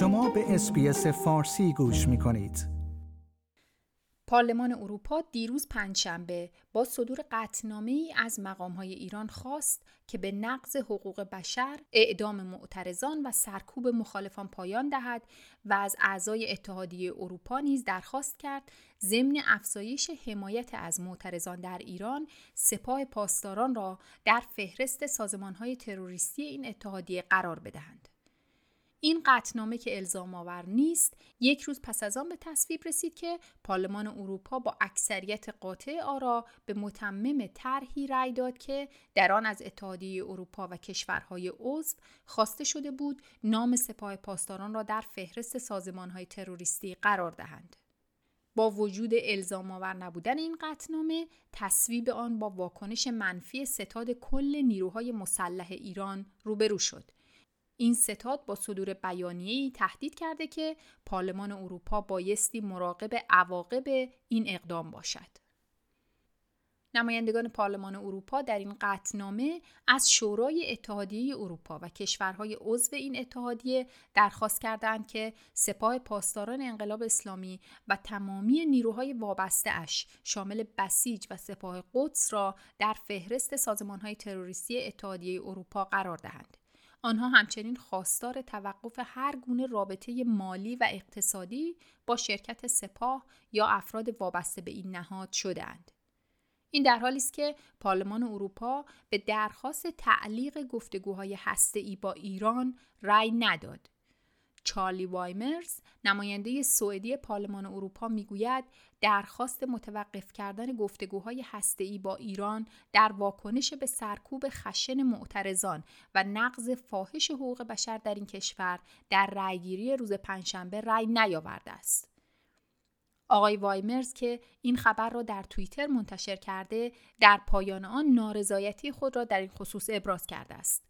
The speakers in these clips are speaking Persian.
شما به اسپیس فارسی گوش می کنید. پارلمان اروپا دیروز پنجشنبه با صدور قطنامه ای از مقام های ایران خواست که به نقض حقوق بشر، اعدام معترضان و سرکوب مخالفان پایان دهد و از اعضای اتحادیه اروپا نیز درخواست کرد ضمن افزایش حمایت از معترضان در ایران سپاه پاسداران را در فهرست سازمان های تروریستی این اتحادیه قرار بدهند. این قطنامه که الزام آور نیست یک روز پس از آن به تصویب رسید که پارلمان اروپا با اکثریت قاطع آرا به متمم طرحی رأی داد که در آن از اتحادیه اروپا و کشورهای عضو خواسته شده بود نام سپاه پاسداران را در فهرست سازمانهای تروریستی قرار دهند. با وجود الزام آور نبودن این قطنامه تصویب آن با واکنش منفی ستاد کل نیروهای مسلح ایران روبرو شد. این ستاد با صدور بیانیه‌ای تهدید کرده که پارلمان اروپا بایستی مراقب عواقب این اقدام باشد. نمایندگان پارلمان اروپا در این قطنامه از شورای اتحادیه اروپا و کشورهای عضو این اتحادیه درخواست کردند که سپاه پاسداران انقلاب اسلامی و تمامی نیروهای وابسته اش شامل بسیج و سپاه قدس را در فهرست سازمانهای تروریستی اتحادیه اروپا قرار دهند. آنها همچنین خواستار توقف هر گونه رابطه مالی و اقتصادی با شرکت سپاه یا افراد وابسته به این نهاد شدهاند. این در حالی است که پارلمان اروپا به درخواست تعلیق گفتگوهای هسته‌ای با ایران رأی نداد چارلی وایمرز نماینده سوئدی پارلمان اروپا می‌گوید درخواست متوقف کردن گفتگوهای هسته‌ای با ایران در واکنش به سرکوب خشن معترضان و نقض فاحش حقوق بشر در این کشور در رأیگیری روز پنجشنبه رأی نیاورده است. آقای وایمرز که این خبر را در توییتر منتشر کرده در پایان آن نارضایتی خود را در این خصوص ابراز کرده است.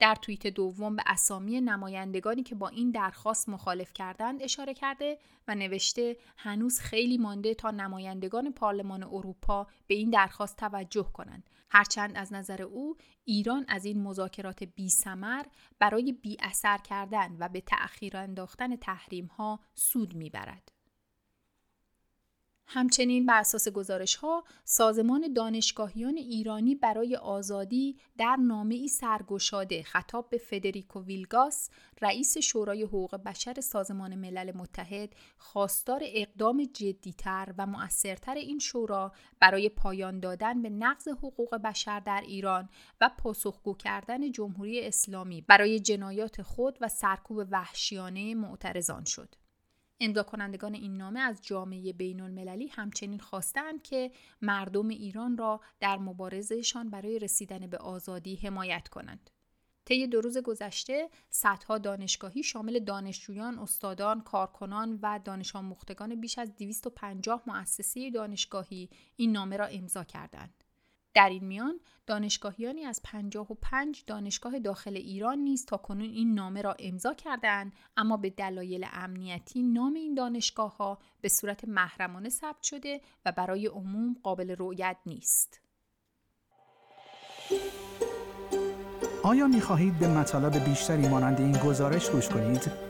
در توییت دوم به اسامی نمایندگانی که با این درخواست مخالف کردند اشاره کرده و نوشته هنوز خیلی مانده تا نمایندگان پارلمان اروپا به این درخواست توجه کنند هرچند از نظر او ایران از این مذاکرات بی سمر برای بی اثر کردن و به تأخیر انداختن تحریم ها سود می‌برد. همچنین بر اساس گزارش ها سازمان دانشگاهیان ایرانی برای آزادی در نامه ای سرگشاده خطاب به فدریکو ویلگاس رئیس شورای حقوق بشر سازمان ملل متحد خواستار اقدام جدیتر و مؤثرتر این شورا برای پایان دادن به نقض حقوق بشر در ایران و پاسخگو کردن جمهوری اسلامی برای جنایات خود و سرکوب وحشیانه معترضان شد. امضا کنندگان این نامه از جامعه بین المللی همچنین خواستند که مردم ایران را در مبارزهشان برای رسیدن به آزادی حمایت کنند. طی دو روز گذشته صدها دانشگاهی شامل دانشجویان، استادان، کارکنان و دانش آموختگان بیش از 250 مؤسسه دانشگاهی این نامه را امضا کردند. در این میان دانشگاهیانی از 55 دانشگاه داخل ایران نیز تا کنون این نامه را امضا کردند اما به دلایل امنیتی نام این دانشگاه ها به صورت محرمانه ثبت شده و برای عموم قابل رؤیت نیست. آیا می خواهید به مطالب بیشتری مانند این گزارش گوش کنید؟